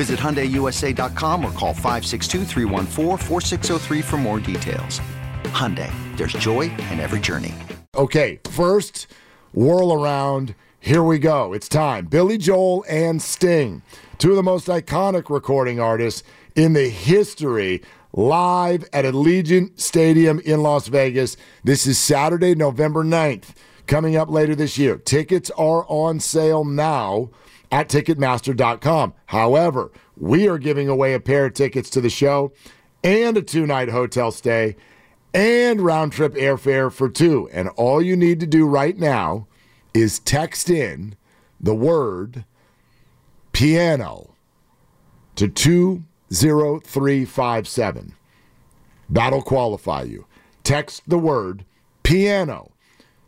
Visit HyundaiUSA.com or call 562 for more details. Hyundai, there's joy in every journey. Okay, first whirl around. Here we go. It's time. Billy Joel and Sting, two of the most iconic recording artists in the history, live at Allegiant Stadium in Las Vegas. This is Saturday, November 9th, coming up later this year. Tickets are on sale now at Ticketmaster.com. However, we are giving away a pair of tickets to the show and a two night hotel stay and round trip airfare for two. And all you need to do right now is text in the word piano to 20357. That'll qualify you. Text the word piano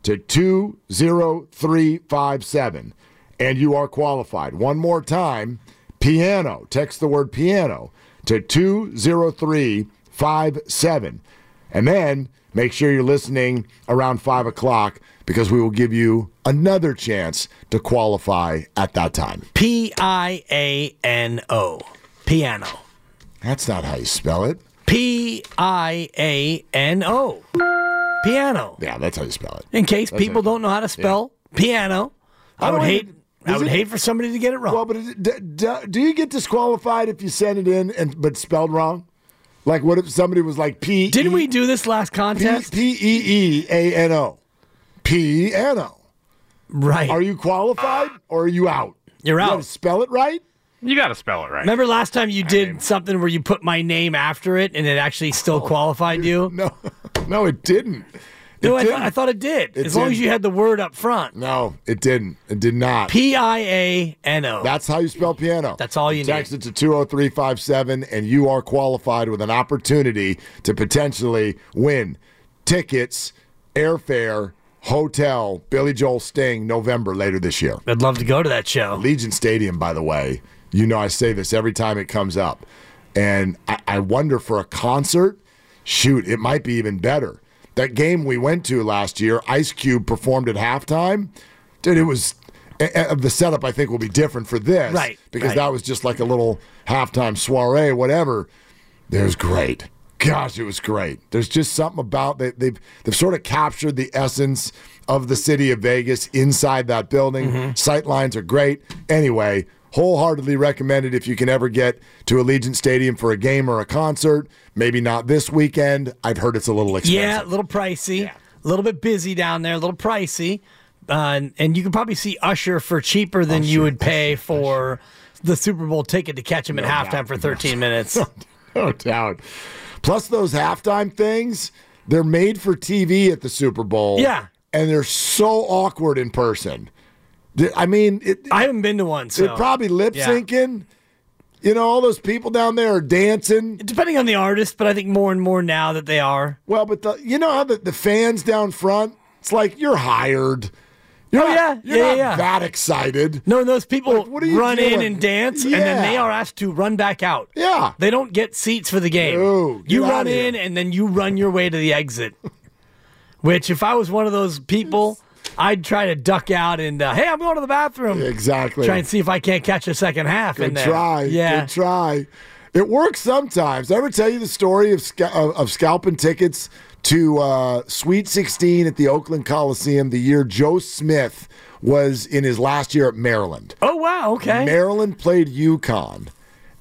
to 20357 and you are qualified. One more time piano. Text the word piano to 20357. And then make sure you're listening around 5 o'clock because we will give you another chance to qualify at that time. P I A N O. Piano. That's not how you spell it. P I A N O. Piano. Yeah, that's how you spell it. In case that's people don't know how to spell yeah. piano, I, I would hate. I would it, hate for somebody to get it wrong. Well, but d- d- do you get disqualified if you send it in and but spelled wrong? Like what if somebody was like P? Didn't we do this last contest? P E E A N O. P N O. Right. Are you qualified or are you out? You're you out. spell it right. You got to spell it right. Remember last time you did I mean, something where you put my name after it and it actually still oh, qualified you? No, no, it didn't. No, I, th- I, thought it did. It as long as you had the word up front. No, it didn't. It did not. P I A N O. That's how you spell piano. That's all you Text need. Text it to 20357, and you are qualified with an opportunity to potentially win tickets, airfare, hotel, Billy Joel Sting, November later this year. I'd love to go to that show. Legion Stadium, by the way. You know, I say this every time it comes up. And I, I wonder for a concert, shoot, it might be even better that game we went to last year, Ice Cube performed at halftime. Dude, it was the setup. I think will be different for this, right? Because right. that was just like a little halftime soiree, whatever. It was great. Gosh, it was great. There's just something about they, they've they've sort of captured the essence of the city of Vegas inside that building. Mm-hmm. Sight lines are great. Anyway, wholeheartedly recommended if you can ever get to Allegiant Stadium for a game or a concert. Maybe not this weekend. I've heard it's a little expensive. Yeah, a little pricey. Yeah. A little bit busy down there, a little pricey. Uh, and, and, you can probably see Usher for cheaper than Usher, you would pay Usher, for Usher. the Super Bowl ticket to catch him no at halftime for 13 minutes. no doubt. Plus, those halftime things, they're made for TV at the Super Bowl. Yeah. And they're so awkward in person. I mean, it, I haven't been to one. So. They're probably lip syncing. Yeah. You know, all those people down there are dancing. Depending on the artist, but I think more and more now that they are. Well, but the, you know how the, the fans down front, it's like you're hired. You're oh, not, yeah. You're yeah, not yeah. that excited. No, those people like, run doing? in and dance, yeah. and then they are asked to run back out. Yeah. They don't get seats for the game. No, you run in, and then you run your way to the exit. Which, if I was one of those people I'd try to duck out and uh, hey, I'm going to the bathroom. Exactly. Try and see if I can't catch a second half. Good in there. try. Yeah. Good try. It works sometimes. I ever tell you the story of of, of scalping tickets to uh, Sweet 16 at the Oakland Coliseum the year Joe Smith was in his last year at Maryland? Oh wow, okay. Maryland played UConn,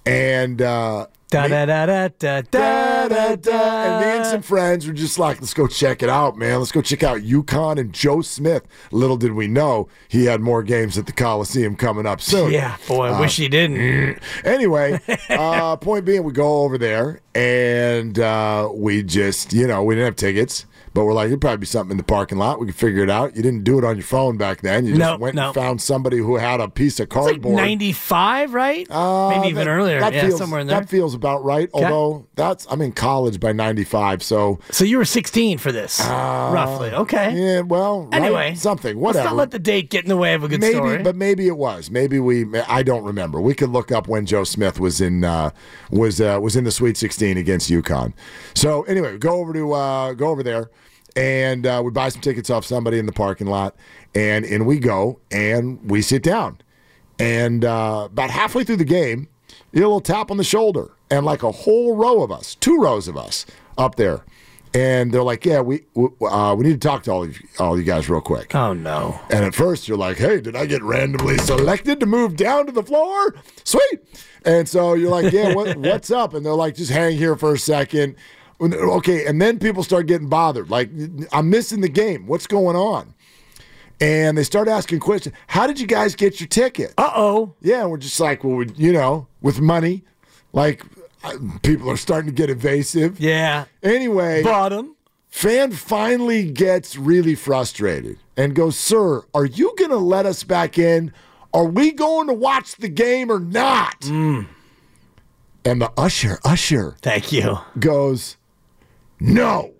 and uh, Da da da da da da da da. and me and some friends were just like, let's go check it out, man. Let's go check out UConn and Joe Smith. Little did we know he had more games at the Coliseum coming up soon. Yeah, boy, I wish he didn't. Anyway, uh, point being, we go over there and uh, we just, you know, we didn't have tickets. But we're like, it'd probably be something in the parking lot. We could figure it out. You didn't do it on your phone back then. You just No, went no. and found somebody who had a piece of It's like cardboard. 95, right? Uh, Maybe even that- earlier. That yeah, feels, somewhere in there. That feels about right. Although that's I'm in college by '95, so so you were 16 for this, roughly. Okay. Uh, yeah. Well, right, Anyway, something, Let's whatever. not let the date get in the way of a good maybe, story. but maybe it was. Maybe we. I don't remember. We could look up when Joe Smith was in uh, was uh, was in the Sweet 16 against UConn. So anyway, go over to uh, go over there, and uh, we buy some tickets off somebody in the parking lot, and in we go, and we sit down, and uh, about halfway through the game, you get a little tap on the shoulder, and like a whole row of us, two rows of us up there. And they're like, "Yeah, we we, uh, we need to talk to all of you, all you guys real quick." oh, no. And at first, you're like, hey, did I get randomly selected to move down to the floor? Sweet. And so you're like, yeah, what, what's up? And they're like, just hang here for a second. Okay. And then people start getting bothered. Like, I'm missing the game. What's going on? And they start asking questions. How did you guys get your ticket? Uh oh. Yeah. We're just like, well, we, you know, with money, like, people are starting to get evasive. Yeah. Anyway. Bottom. Fan finally gets really frustrated and goes, Sir, are you going to let us back in? Are we going to watch the game or not? And the usher, usher Thank you. goes, No.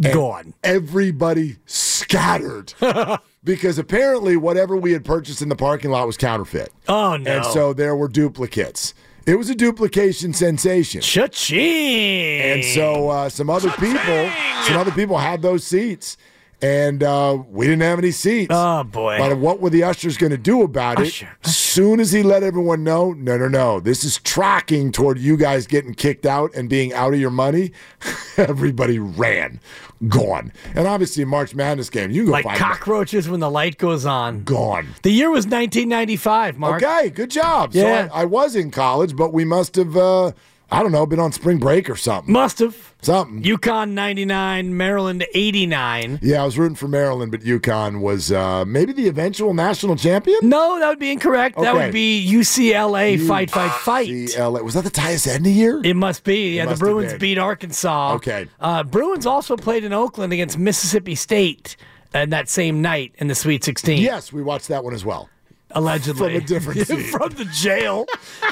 Gone. Everybody scattered because apparently whatever we had purchased in the parking lot was counterfeit. Oh, no. And so there were duplicates. It was a duplication sensation. Cha-ching. And so uh, some other people, some other people had those seats, and uh, we didn't have any seats. Oh, boy. But what were the ushers going to do about it? Usher, As soon as he let everyone know, no, no, no, this is tracking toward you guys getting kicked out and being out of your money. Everybody ran, gone, and obviously March Madness game, you can go like find cockroaches when the light goes on. gone. The year was 1995, Mark. Okay, good job. Yeah. So I, I was in college, but we must have, uh, I don't know, been on spring break or something. Must have. Something. UConn 99, Maryland 89. Yeah, I was rooting for Maryland, but UConn was uh, maybe the eventual national champion. No, that would be incorrect. That would be UCLA fight, fight, fight. UCLA. Was that the Tyus Edney year? It must be. Yeah, the must have Bruins beat Arkansas. Okay. Uh, Bruins also played in Oakland against Mississippi State and that same night in the Sweet 16. yes, we watched that one as well. Allegedly. From a different seat. From the jail,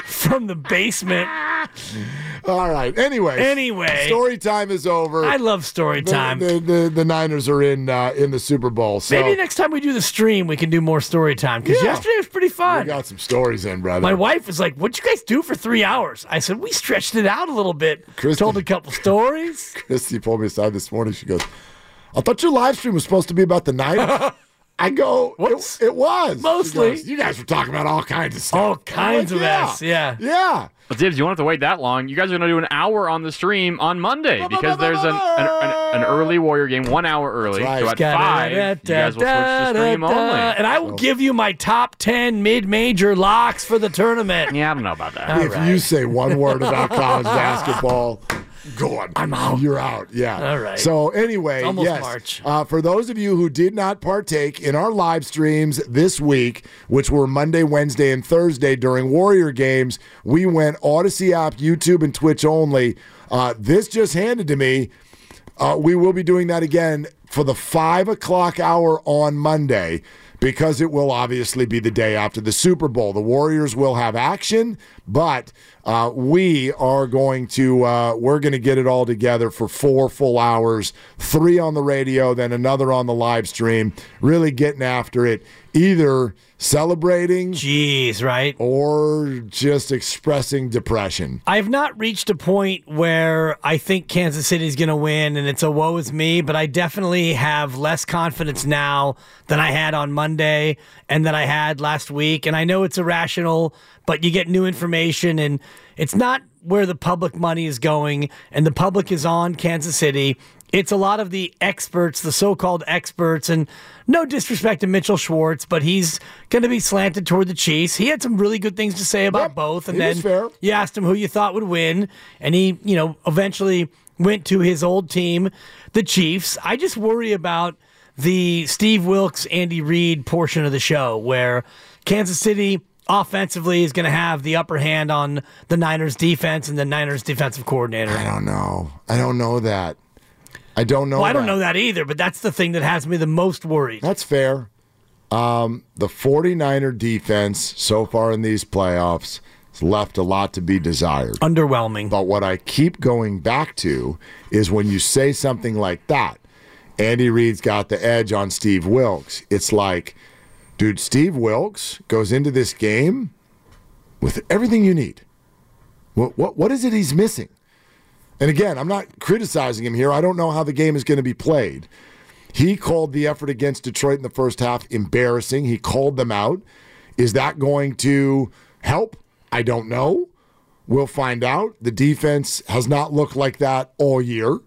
from the basement. All right. Anyway. Anyway. Story time is over. I love story time. The, the, the Niners are in uh, in the Super Bowl. So Maybe next time we do the stream, we can do more story time because Yeah. yesterday was pretty fun. we got some stories in, brother. My wife was like, "What'd you guys do for three hours?" I said, "We stretched it out a little bit. Kristen- Told a couple stories." Christy pulled me aside this morning. She goes, I thought your live stream was supposed to be about the Niners. I go, it, it was. Mostly. goes, you guys were talking about all kinds of stuff. All kinds like, of yeah. S, yeah. Yeah. But Dibs, you won't have to wait that long. You guys are going to do an hour on the stream on Monday because there's an, an, an, an early Warrior game, one hour early. That's So at five, you guys will switch to stream only. And I will give you my top 10 mid major locks for the tournament. Yeah, I don't know about that. If right. you say one word about college basketball, go on. I'm out. You're out. Yeah. All right. So anyway, yes. March. Uh, for those of you who did not partake in our live streams this week, which were Monday, Wednesday, and Thursday during Warrior games, we went Audacy app, YouTube, and Twitch only. Uh, this just handed to me. Uh, we will be doing that again for the five o'clock hour on Monday because it will obviously be the day after the Super Bowl. The Warriors will have action, but uh, we are going to uh, we're going to get it all together for four full hours, three on the radio, then another on the live stream. Really getting after it, either celebrating Jeez, right? or just expressing depression. I've not reached a point where I think Kansas City's going to win and it's a woe is me, but I definitely have less confidence now than I had on Monday and that I had last week. And I know it's irrational, but you get new information and it's not where the public money is going and the public is on Kansas City it's a lot of the experts, the so-called experts, and no disrespect to Mitchell Schwartz, but he's going to be slanted toward the Chiefs. He had some really good things to say about Yep, both, and then you asked him who you thought would win, and he, you know, eventually went to his old team, the Chiefs. I just worry about the Steve Wilks, Andy Reid portion of the show where Kansas City offensively is going to have the upper hand on the Niners defense and the Niners defensive coordinator. I don't know. I don't know that. I don't know. Well, I don't know that either, but that's the thing that has me the most worried. That's fair. Um, the 49er defense so far in these playoffs has left a lot to be desired. Underwhelming. But what I keep going back to is when you say something like that, Andy Reid's got the edge on Steve Wilks. It's like, dude, Steve Wilks goes into this game with everything you need. What, what, what is it he's missing? And again, I'm not criticizing him here. I don't know how the game is going to be played. He called the effort against Detroit in the first half embarrassing. He called them out. Is that going to help? I don't know. We'll find out. The defense has not looked like that all year.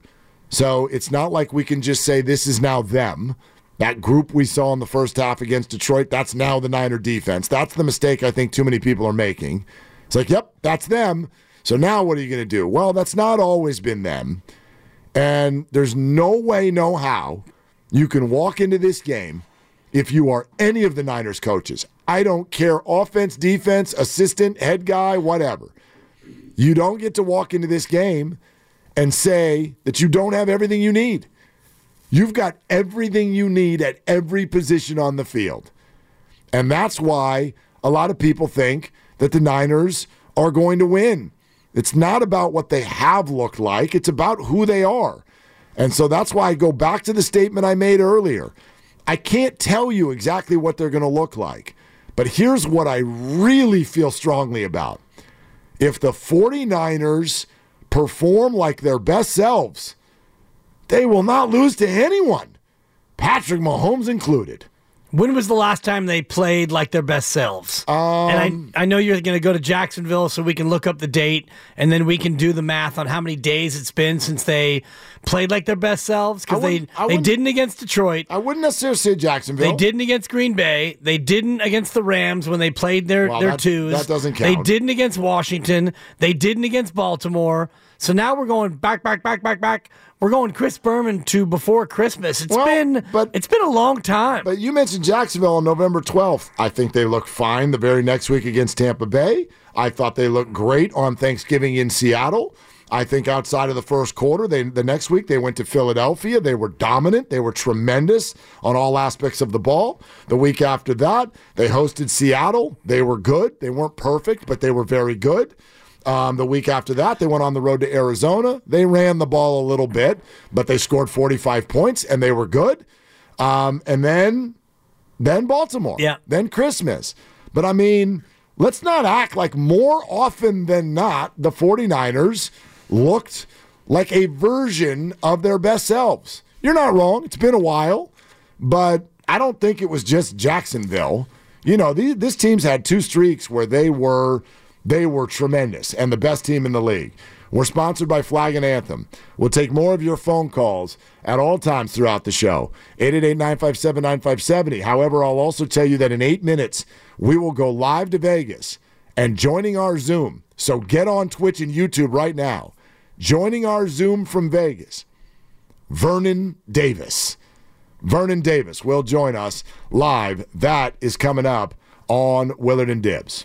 So it's not like we can just say this is now them. That group we saw in the first half against Detroit, that's now the Niner defense. That's the mistake I think too many people are making. It's like, yep, that's them. So now what are you going to do? Well, that's not always been them. And there's no way, no how you can walk into this game if you are any of the Niners coaches. I don't care offense, defense, assistant, head guy, whatever. You don't get to walk into this game and say that you don't have everything you need. You've got everything you need at every position on the field. And that's why a lot of people think that the Niners are going to win. It's not about what they have looked like, it's about who they are. And so that's why I go back to the statement I made earlier. I can't tell you exactly what they're going to look like, but here's what I really feel strongly about. If the 49ers perform like their best selves, they will not lose to anyone, Patrick Mahomes included. When was the last time they played like their best selves? Um, and I, I know you're going to go to Jacksonville so we can look up the date and then we can do the math on how many days it's been since they played like their best selves because they, they didn't against Detroit. I wouldn't necessarily say Jacksonville. They didn't against Green Bay. They didn't against the Rams when they played their, Well, their that- twos. that doesn't count. They didn't against Washington. They didn't against Baltimore. So now we're going back, back, back, back, back. We're going Chris Berman to before Christmas. It's Well, been but- it's been a long time. But you mentioned Jacksonville on November 12th. I think they looked fine the very next week against Tampa Bay. I thought they looked great on Thanksgiving in Seattle. I think outside of the first quarter, they the next week they went to Philadelphia. They were dominant. They were tremendous on all aspects of the ball. The week after that, they hosted Seattle. They were good. They weren't perfect, but they were very good. Um, the week after that, they went on the road to Arizona. They ran the ball a little bit, but they scored 45 points and they were good. Um, and then, then Baltimore. Yeah. Then Christmas. But I mean, let's not act like more often than not, the 49ers looked like a version of their best selves. You're not wrong. It's been a while, but I don't think it was just Jacksonville. You know, these, this team's had two streaks where they were they were tremendous and the best team in the league. We're sponsored by Flag and Anthem. We'll take more of your phone calls at all times throughout the show. 888-957-9570. However, I'll also tell you that in eight minutes, we will go live to Vegas and joining our Zoom. So get on Twitch and YouTube right now. Joining our Zoom from Vegas, Vernon Davis. Vernon Davis will join us live. That is coming up on Willard and Dibs.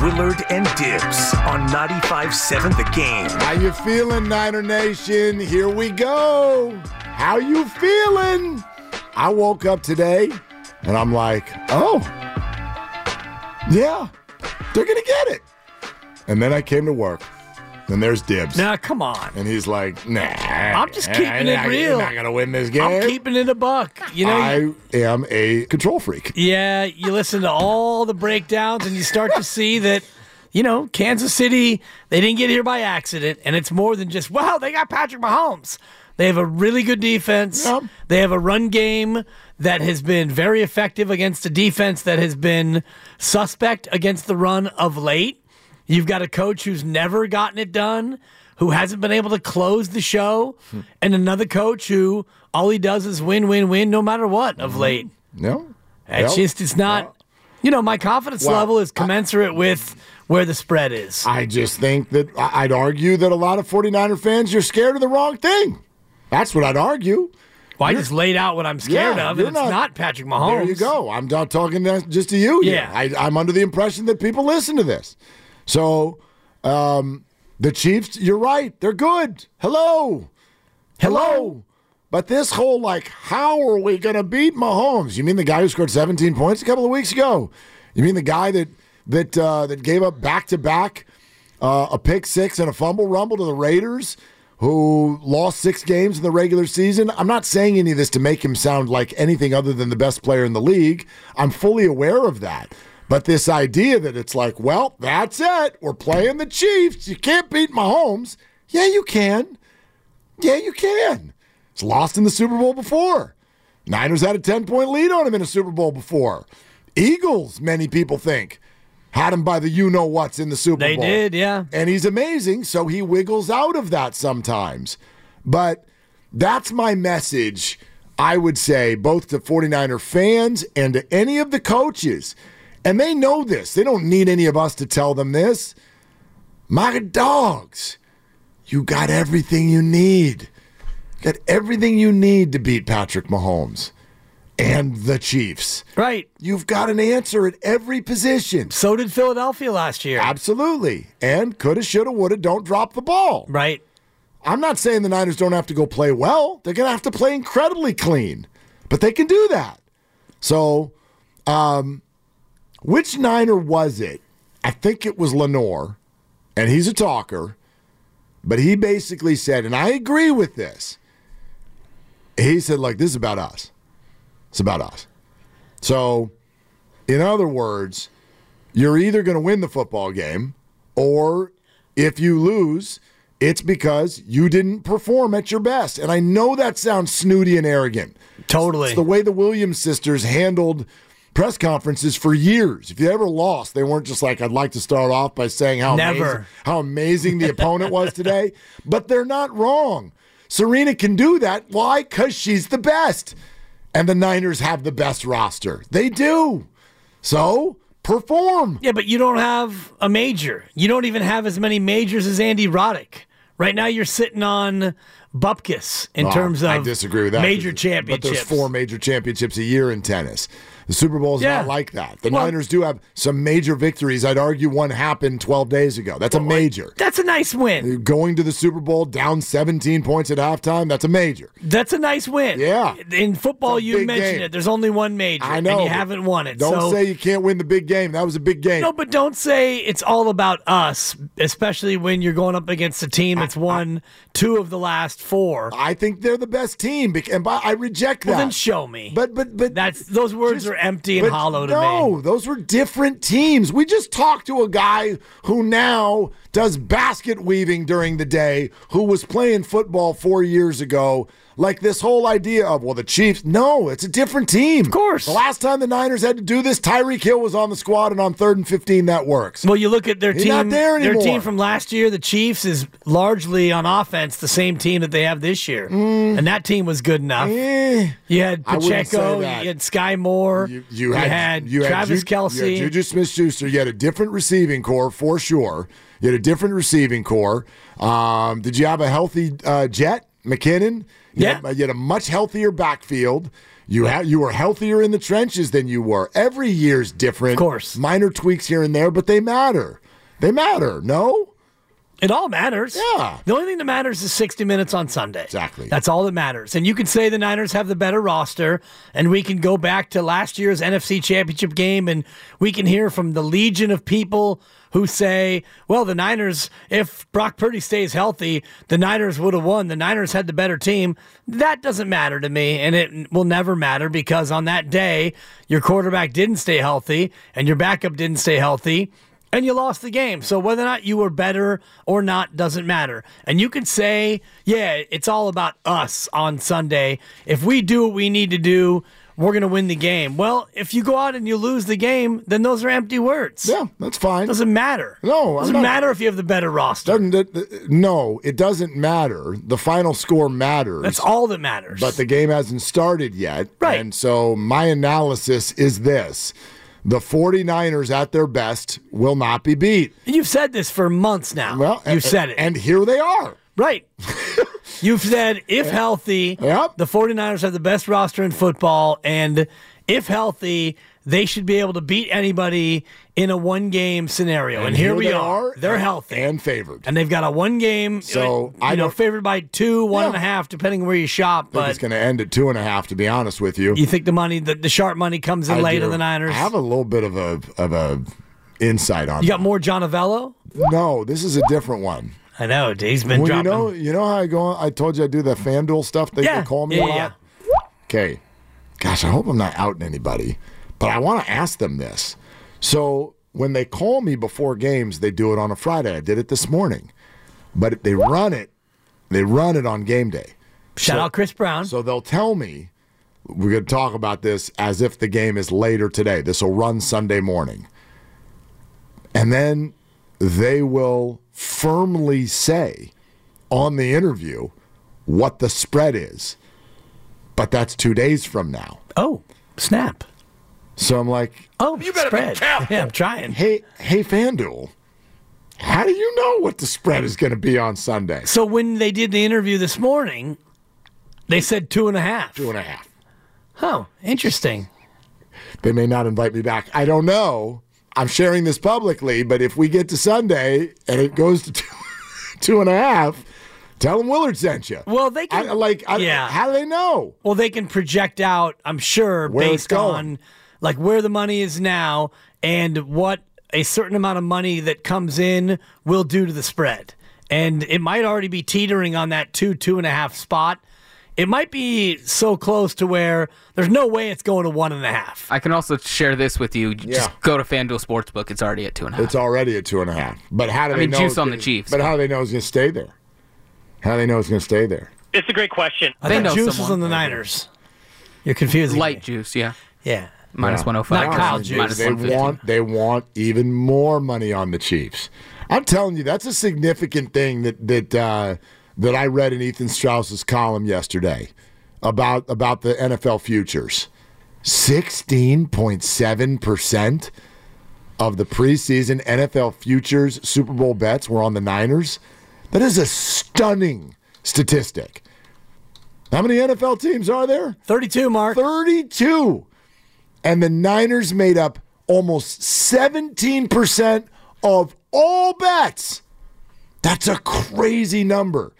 Willard and Dibs on 95.7 The Game. How you feeling, Niner Nation? Here we go. How you feeling? I woke up today and I'm like, oh, yeah, they're gonna get it. And then I came to work, and there's Dibs. Now, come on. And he's like, nah. I'm just keeping it real. You're real. not going to win this game. I'm keeping it a buck. You know, I am a control freak. Yeah, you listen to all the breakdowns and you start to see that, you know, Kansas City, they didn't get here by accident. And it's more than just, wow, they got Patrick Mahomes. They have a really good defense. Yep. They have a run game that has been very effective against a defense that has been suspect against the run of late. You've got a coach who's never gotten it done, who hasn't been able to close the show, and another coach who all he does is win, win, win, no matter what of mm-hmm. late. No? It's Yep. just, it's not, you know, my confidence Well, level is commensurate with where the spread is. I just think that I- I'd argue that a lot of 49er fans, you're scared of the wrong thing. That's what I'd argue. well, I just laid out what I'm scared Yeah, of, and it's not, Patrick Mahomes. There you go. I'm not talking just to you. Yeah. I, I'm under the impression that people listen to this. So, um, the Chiefs, you're right. They're good. Hello. Hello. But this whole, like, how are we going to beat Mahomes? You mean the guy who scored 17 points a couple of weeks ago? You mean the guy that that uh, that gave up back to back a pick six and a fumble rumble to the Raiders, who lost six games in the regular season. I'm not saying any of this to make him sound like anything other than the best player in the league. I'm fully aware of that. But this idea that it's like, well, that's it. We're playing the Chiefs. You can't beat Mahomes. Yeah, you can. Yeah, you can. It's lost in the Super Bowl before. Niners had a 10 point lead on him in a Super Bowl before. Eagles, many people think, had him by the you know what's in the Super They Bowl. They did, yeah. And he's amazing, so he wiggles out of that sometimes. But that's my message, I would say, both to 49er fans and to any of the coaches. And they know this. They don't need any of us to tell them this. My dogs, you got everything you need. Got everything you need to beat Patrick Mahomes and the Chiefs. Right. You've got an answer at every position. So did Philadelphia last year. Absolutely. And coulda, shoulda, woulda, don't drop the ball. Right. I'm not saying the Niners don't have to go play well. They're going to have to play incredibly clean, but they can do that. So, um, which Niner was it? I think it was Lenoir, and he's a talker, but he basically said, and I agree with this. He said, like, this is about us. It's about us. So, in other words, you're either going to win the football game, or if you lose, it's because you didn't perform at your best. And I know that sounds snooty and arrogant. Totally. It's the way the Williams sisters handled press conferences for years. If you ever lost, they weren't just like, I'd like to start off by saying how, Never. Amazing, how amazing the opponent was today. But they're not wrong. Serena can do that. Why? Because she's the best. And the Niners have the best roster. They do. So perform. Yeah, but you don't have a major. You don't even have as many majors as Andy Roddick. Right now, you're sitting on Bupkis in Well, terms of I disagree with that. major But there's four major championships a year in tennis. The Super Bowl is Yeah. not like that. The Well- Niners do have some major victories. I'd argue one happened 12 days ago. That's a major. That's a nice win. Going to the Super Bowl down 17 points at halftime, that's a major. That's a nice win. Yeah. In football, you mentioned game. it. There's only one major. I know. And you haven't won it. Don't so, say you can't win the big game. That was a big game. No, but don't say it's all about us, especially when you're going up against a team that's won two of the last four. I think they're the best team, and by, I reject that. Well, then show me. But but but That's those words are empty and but hollow to no, me. those were different teams. We just talked to a guy who now does basket weaving during the day, who was playing football four years ago. Like this whole idea of well, the Chiefs. No, it's a different team. Of course. The last time the Niners had to do this, Tyreek Hill was on the squad, and on third and fifteen, that works. Well, you look at their He's team. not there their team from last year, the Chiefs, is largely on offense the same team that they have this year, and that team was good enough. Eh. You had I wouldn't say Pacheco, you had Skyy Moore, You, you had, you had Travis Ju- Kelce. you had Juju Smith Schuster. You had a different receiving corps for sure. You had a different receiving corps. Um, did you have a healthy uh, Jet McKinnon? You Yeah. Had, you had a much healthier backfield. You had you were healthier in the trenches than you were. Every year's different. Of course. minor tweaks here and there, but they matter. They matter. No. It all matters. Yeah. The only thing that matters is 60 minutes on Sunday. Exactly. That's all that matters. And you can say the Niners have the better roster, and we can go back to last year's NFC Championship game, and we can hear from the legion of people who say, well, the Niners, if Brock Purdy stays healthy, the Niners would have won. The Niners had the better team. That doesn't matter to me, and it will never matter because on that day, your quarterback didn't stay healthy, and your backup didn't stay healthy and you lost the game. So whether or not you were better or not doesn't matter. And you can say, yeah, it's all about us on Sunday. If we do what we need to do, we're going to win the game. Well, if you go out and you lose the game, then those are empty words. Yeah, that's fine. Doesn't matter. No, doesn't not- matter if you have the better roster. Doesn't it- no, it doesn't matter. The final score matters. That's all that matters. but the game hasn't started yet. Right. And so my analysis is this the 49ers at their best will not be beat. you've said this for months now. Well, you've and- said it. And here they are. Right. You've said if healthy, Yep. the 49ers have the best roster in football, and if healthy, they should be able to beat anybody in a one game scenario. And, here, we they are. They're and- healthy. and favored. And they've got a one game, So, uh, I know, favored by two, one Yeah. and a half, depending where you shop. I think But it's going to end at two and a half. To be honest with you, you think the money, the, the sharp money comes in I late do. on the Niners? I have a little bit of a of a insight on. you got that. more John Avello? No, this is a different one. I know. He's been Well, you know, you know how I go. on- I told you I do the FanDuel stuff. They, Yeah, they call me yeah, a lot. yeah. Okay. Gosh, I hope I'm not outing anybody, but I want to ask them this. So when they call me before games, they do it on a Friday. I did it this morning, but they run it. They run it on game day. Shout So- out Chris Brown. So they'll tell me we're going to talk about this as if the game is later today. This will run Sunday morning. And then they will firmly say on the interview what the spread is. But that's two days from now. oh, snap. So I'm like, Oh, you better spread. Yeah, I'm trying. hey, hey, FanDuel, how do you know what the spread is going to be on Sunday? So when they did the interview this morning, they said two and a half. Two and a half. Oh, interesting. They may not invite me back. I don't know. I'm sharing this publicly, but if we get to Sunday and it goes to two, two and a half, tell them Willard sent you. Well, they can I, like, I, yeah. how do they know? Well, they can project out. I'm sure Where based on like where the money is now and what a certain amount of money that comes in will do to the spread. And it might already be teetering on that two two and a half spot. It might be so close to where there's no way it's going to one and a half. I can also share this with you. Yeah. Just go to FanDuel Sportsbook. It's already at two and a half. It's already at two and a half. But how do I they mean, know? juice it's on gonna- the Chiefs, But but- how do they know it's going to stay there? How do they know it's going to stay there? It's a great question. I They thought know Juice was someone. on the Niners. You're confusing Light me. juice, yeah. Yeah. Minus Yeah. 105. Not Kyle juice. minus They want they want even more money on the Chiefs. I'm telling you, that's a significant thing that that uh, that I read in Ethan Strauss's column yesterday about about the NFL futures. Sixteen point seven percent of the preseason NFL futures Super Bowl bets were on the Niners. That is a stunning statistic. How many NFL teams are there? 32 mark. 32. and the Niners made up almost 17% of all bets. That's a crazy number.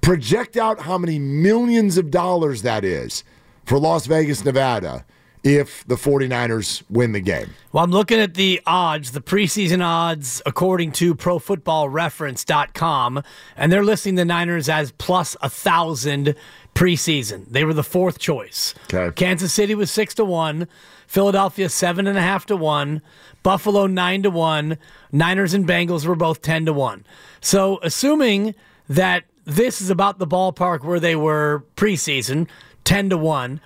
Project out how many millions of dollars that is for Las Vegas, Nevada, if the 49ers win the game. Well, I'm looking at the odds, the preseason odds, according to ProFootballReference.com, and they're listing the Niners as plus a thousand preseason. They were the fourth choice. Okay. Kansas City was six to one, Philadelphia seven and a half to one, Buffalo nine to one, Niners and Bengals were both ten to one. So, assuming that this is about the ballpark where they were preseason, ten to one,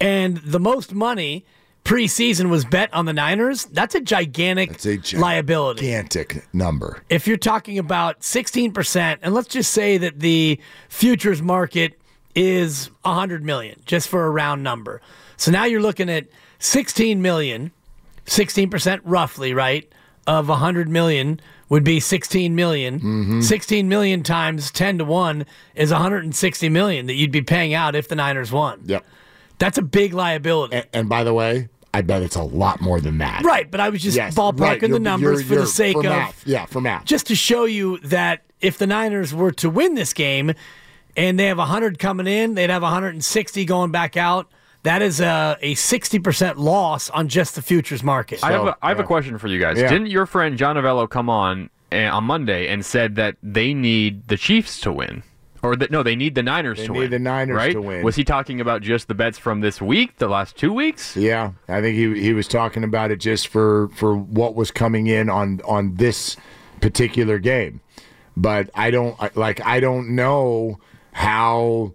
and the most money preseason was bet on the Niners, that's a gigantic It's a liability. gigantic number. If you're talking about 16%, and let's just say that the futures market is 100 million, just for a round number. So now you're looking at 16 million, 16% roughly, right? Of 100 million would be 16 million. Mm-hmm. 16 million times 10 to 1 is 160 million that you'd be paying out if the Niners won. Yep. That's a big liability. And, and by the way, I bet it's a lot more than that. Right, but I was just Yes, ballparking right. the You're- numbers you're- for the sake for of math. Yeah, for math. just to show you that if the Niners were to win this game and they have 100 coming in, they'd have 160 going back out. That is a, a 60% loss on just the futures market. I have So, a, I have yeah. a question for you guys. Yeah. Didn't your friend John Avello come on uh, on Monday and said that they need the Chiefs to win? Or that no, they need the Niners They to need win. the Niners right? to win. Was he talking about just the bets from this week, the last two weeks? Yeah, I think he he was talking about it just for for what was coming in on on this particular game. But I don't like I don't know how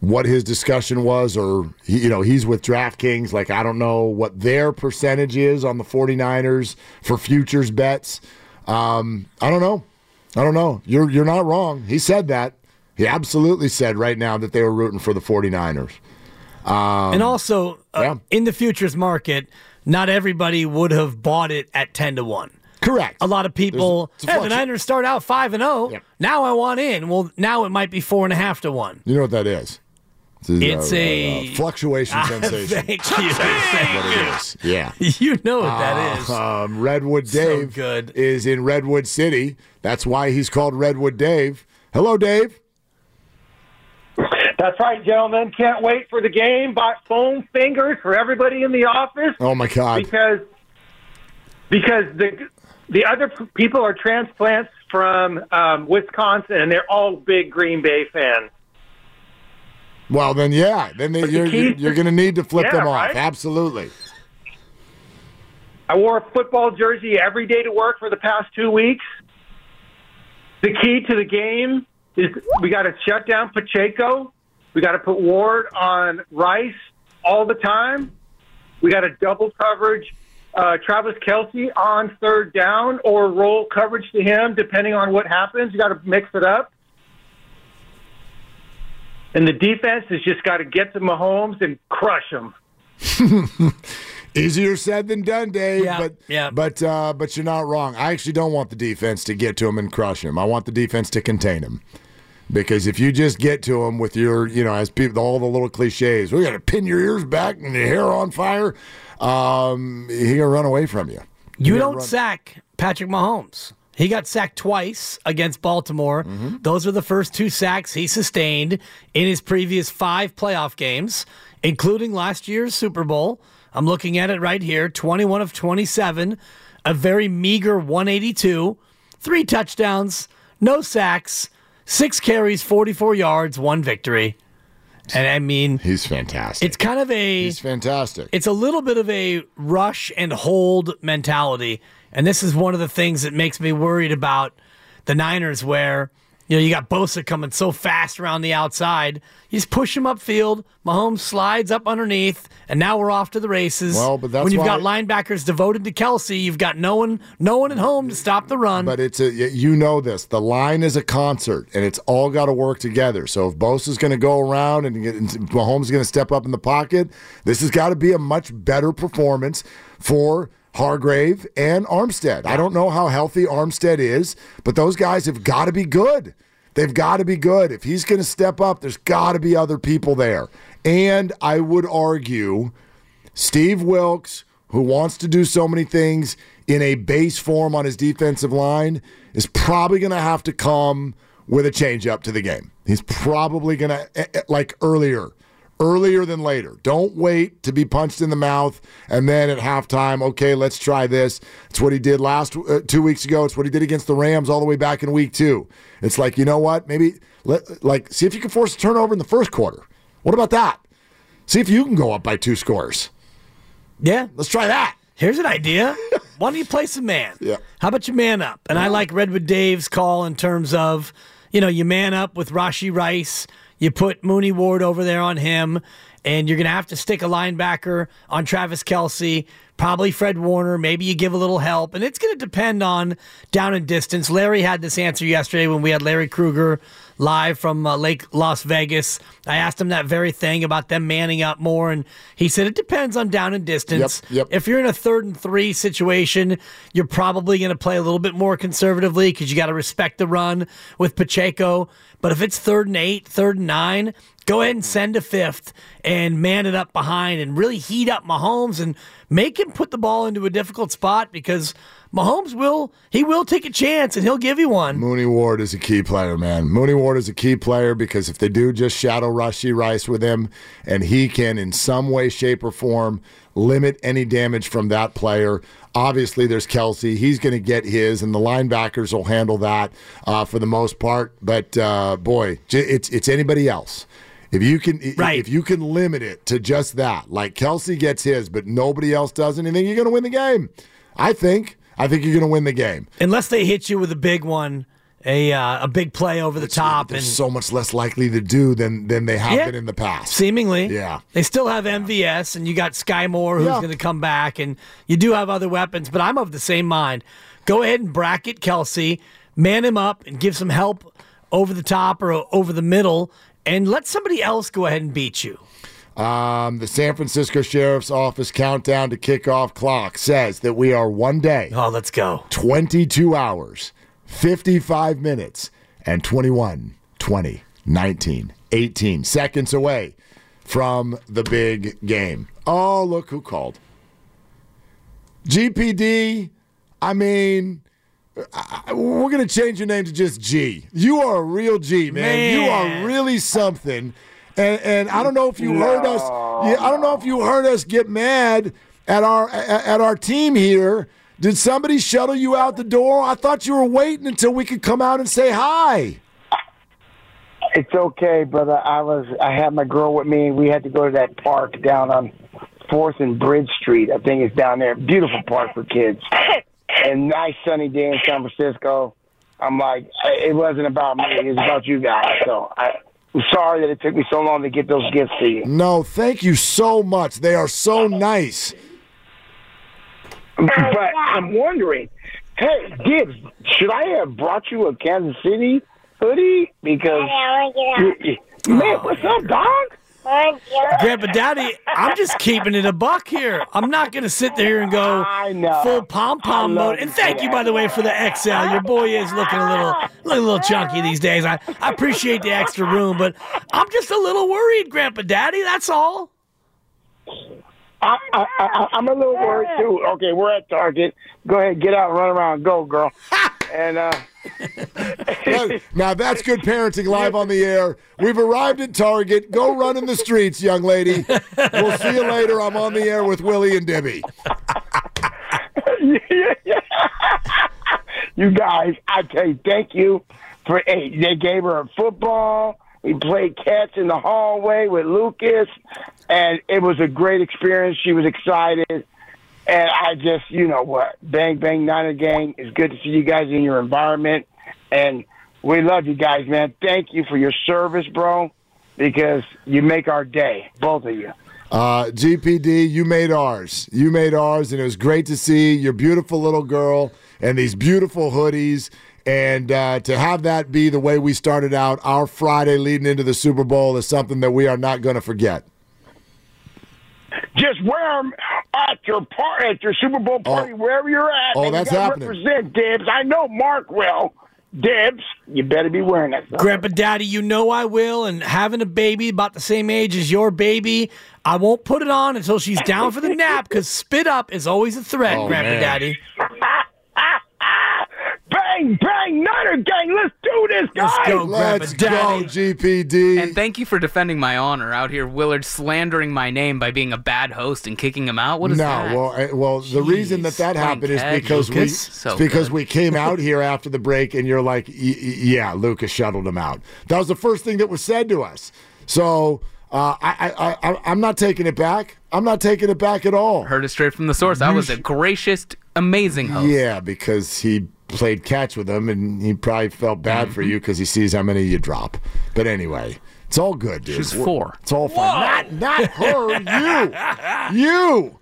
what his discussion was or you know he's with DraftKings like I don't know what their percentage is on the 49ers for futures bets. Um, I don't know. I don't know. You're you're not wrong. He said that. He absolutely said right now that they were rooting for the 49ers. and also, uh, yeah. in the futures market, not everybody would have bought it at 10 to 1. Correct. A lot of people, a- hey, the Niners start out 5 and 0. Yep. Now I want in. Well, now it might be 4.5 to 1. You know what that is? It's a- fluctuation sensation. Thank you. Thank what it is. Yeah. you. You know what that is. Um, Redwood So Dave good. is in Redwood City. That's why he's called Redwood Dave. Hello, Dave. That's right, gentlemen. Can't wait for the game. Bought foam fingers for everybody in the office Oh my God. because because the the other people are transplants from um, Wisconsin, and they're all big Green Bay fans. Well, then, yeah. Then they, the you're key- you're going to need to flip Yeah, them off. right? Absolutely. I wore a football jersey every day to work for the past two weeks. The key to the game is we got to shut down Pacheco. We got to put Ward on Rice all the time. We got to double coverage uh, Travis Kelce on third down or roll coverage to him, depending on what happens. You got to mix it up. And the defense has just got to get to Mahomes and crush him. Easier said than done, Dave. Yeah, but yeah. but uh, but you're not wrong. I actually don't want the defense to get to him and crush him. I want the defense to contain him. Because if you just get to him with your, you know, as people, all the little cliches, we got to pin your ears back and your hair on fire, um, he gonna run away from you. You Yeah, don't run- sack Patrick Mahomes. He got sacked twice against Baltimore. Mm-hmm. Those are the first two sacks he sustained in his previous five playoff games, including last year's Super Bowl. I'm looking at it right here 21 of 27, a very meager 182, three touchdowns, no sacks, six carries, 44 yards, one victory. And I mean, He's fantastic. it's kind of a He's fantastic. it's a little bit of a rush and hold mentality. And this is one of the things that makes me worried about the Niners, where you know you got Bosa coming so fast around the outside. You just push him upfield. Mahomes slides up underneath, and now we're off to the races. Well, but that's when you've got linebackers devoted to Kelce, you've got no one, no one at home to stop the run. But it's a you know this. The line is a concert, and it's all got to work together. So if Bosa's going to go around and, get, and Mahomes is going to step up in the pocket, this has got to be a much better performance for Hargrave and Armstead. I don't know how healthy Armstead is, but those guys have got to be good. They've got to be good. If he's going to step up, there's got to be other people there. And I would argue Steve Wilks, who wants to do so many things in a base form on his defensive line, is probably going to have to come with a change up to the game. He's probably going to, eh, eh, like earlier, earlier than later. Don't wait to be punched in the mouth and then at halftime, okay, let's try this. It's what he did last uh, two weeks ago. It's what he did against the Rams all the way back in week two. It's like, you know what? Maybe, let, like, see if you can force a turnover in the first quarter. What about that? See if you can go up by two scores. Yeah. Let's try that. Here's an idea. Why don't you play some man? Yeah. How about you man up? And I like Redwood Dave's call in terms of, you know, you man up with Rashee Rice, you put Mooney Ward over there on him, and you're going to have to stick a linebacker on Travis Kelce, probably Fred Warner. Maybe you give a little help, and it's going to depend on down and distance. Larry had this answer yesterday when we had Larry Krueger live from uh, Lake Las Vegas. I asked him that very thing about them manning up more, and he said it depends on down and distance. Yep, yep. If you're in a third and three situation, you're probably going to play a little bit more conservatively because you got to respect the run with Pacheco. But if it's third and eight, third and nine, go ahead and send a fifth and man it up behind and really heat up Mahomes and make him put the ball into a difficult spot because Mahomes will he will take a chance and he'll give you one. Mooney Ward is a key player, man. Mooney Ward is a key player because if they do just shadow Rashee Rice with him and he can, in some way, shape, or form, limit any damage from that player. Obviously, there's Kelce. He's going to get his, and the linebackers will handle that uh, for the most part. But uh, boy, it's it's anybody else. If you can, Right. if you can limit it to just that, like Kelce gets his, but nobody else does anything, you're going to win the game. I think. I think you're going to win the game. Unless they hit you with a big one, a uh, a big play over the top They're and so much less likely to do than than they have Yeah. been in the past. Seemingly. Yeah. They still have MVS, and you got Skyy Moore who's Yeah. going to come back, and you do have other weapons, but I'm of the same mind. Go ahead and bracket Kelce, man him up, and give some help over the top or over the middle, and let somebody else go ahead and beat you. Um, the San Francisco Sheriff's Office countdown to kickoff clock says that we are one day, Oh, let's go. 22 hours, 55 minutes, and 21, 20, 19, 18 seconds away from the big game. Oh, look who called. GPD, I mean, I- we're going to change your name to just G. You are a real G, man. You are really something. And, and I don't know if you heard us. I don't know if you heard us get mad at our at our team here. Did somebody shuttle you out the door? I thought you were waiting until we could come out and say hi. It's okay, brother. I was I had my girl with me. We had to go to that park down on Fourth and Bridge Street. I think it's down there. Beautiful park for kids. And nice sunny day in San Francisco. I'm like, it wasn't about me. It was about you guys. So I, I'm sorry that it took me so long to get those gifts to you. No, thank you so much. They are so nice. But I'm wondering, hey, Dibs, should I have brought you a Kansas City hoodie? Because you, you, man, what's up, dog? Grandpa Daddy, I'm just keeping it a buck here. I'm not going to sit there and go full pom pom mode. And thank you, by the way, for the XL. Your boy is looking a little, looking a little chunky these days. I, I appreciate the extra room, but I'm just a little worried, Grandpa Daddy. That's all. I, I, I, I'm a little worried too. Okay, we're at Target. Go ahead, get out, run around, go, girl. and uh, That- now that's good parenting live on the air. We've arrived at Target. Go run in the streets, young lady. We'll see you later. I'm on the air with Willie and Debbie. you guys, I tell you, thank you for. Hey, they gave her a football. We played catch in the hallway with Lucas, and it was a great experience. She was excited. And I just, you know what, bang bang Niner gang. It's good to see you guys in your environment, and we love you guys, man. Thank you for your service, bro, because you make our day, both of you. Uh, GPD, you made ours. You made ours, and it was great to see your beautiful little girl and these beautiful hoodies. And uh, to have that be the way we started out our Friday leading into the Super Bowl is something that we are not going to forget. Just wear them at your par- at your Super Bowl oh. party, wherever you're at. Oh, that's you gotta happening. Represent Dibs. I know Mark will. Dibs, you better be wearing that. Stuff. Grandpa Daddy, you know I will, and having a baby about the same age as your baby, I won't put it on until she's down for the nap because spit up is always a threat, Oh, Grandpa man. Daddy. Bang, bang, Nutter Gang, let's do this, guys. Let's go, Let's Grandpa go, Daddy. GPD. And thank you for defending my honor out here, Willard slandering my name by being a bad host and kicking him out. What is no, that? well, well, the reason that that Playing happened is Ted because we So because good. we came out here after the break, and you're like, y- y- yeah, Lucas shuttled him out. That was the first thing that was said to us. So uh, I, I, I, I'm not taking it back. I'm not taking it back at all. Heard it straight from the source. I was a gracious, amazing host. Yeah, because he played catch with him, and he probably felt bad for Mm-hmm. you because he sees how many you drop. But anyway, it's all good, dude. She's four. It's all fine. Not, not her. You. You.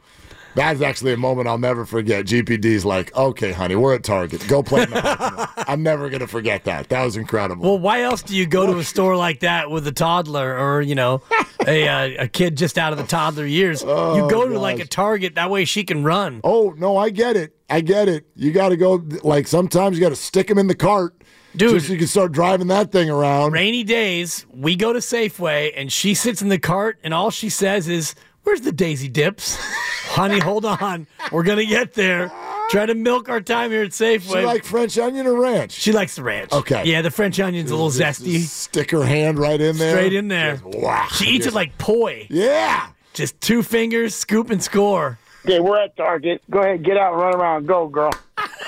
That's actually a moment I'll never forget. GPD's like, okay, honey, we're at Target. Go play. I'm never going to forget that. That was incredible. Well, why else do you go to a store like that with a toddler or you know a uh, a kid just out of the toddler years? you go to like a. Target that way she can run. oh, no, I get it. I get it. You got to go, like, sometimes you got to stick them in the cart. Dude. Just so you can start driving that thing around. Rainy days, we go to Safeway and she sits in the cart and all she says is, "Where's the Daisy Dips?" Honey, hold on. We're gonna get there. Try to milk our time here at Safeway. She like French onion or ranch? She likes the ranch. Okay. Yeah, the French onion's a little Just- zesty. just Stick her hand right in there. Straight in there. Just whack. She eats it like poi. Yeah. Just two fingers, scoop and score. Okay, we're at Target. Go ahead, get out, run around, go, girl.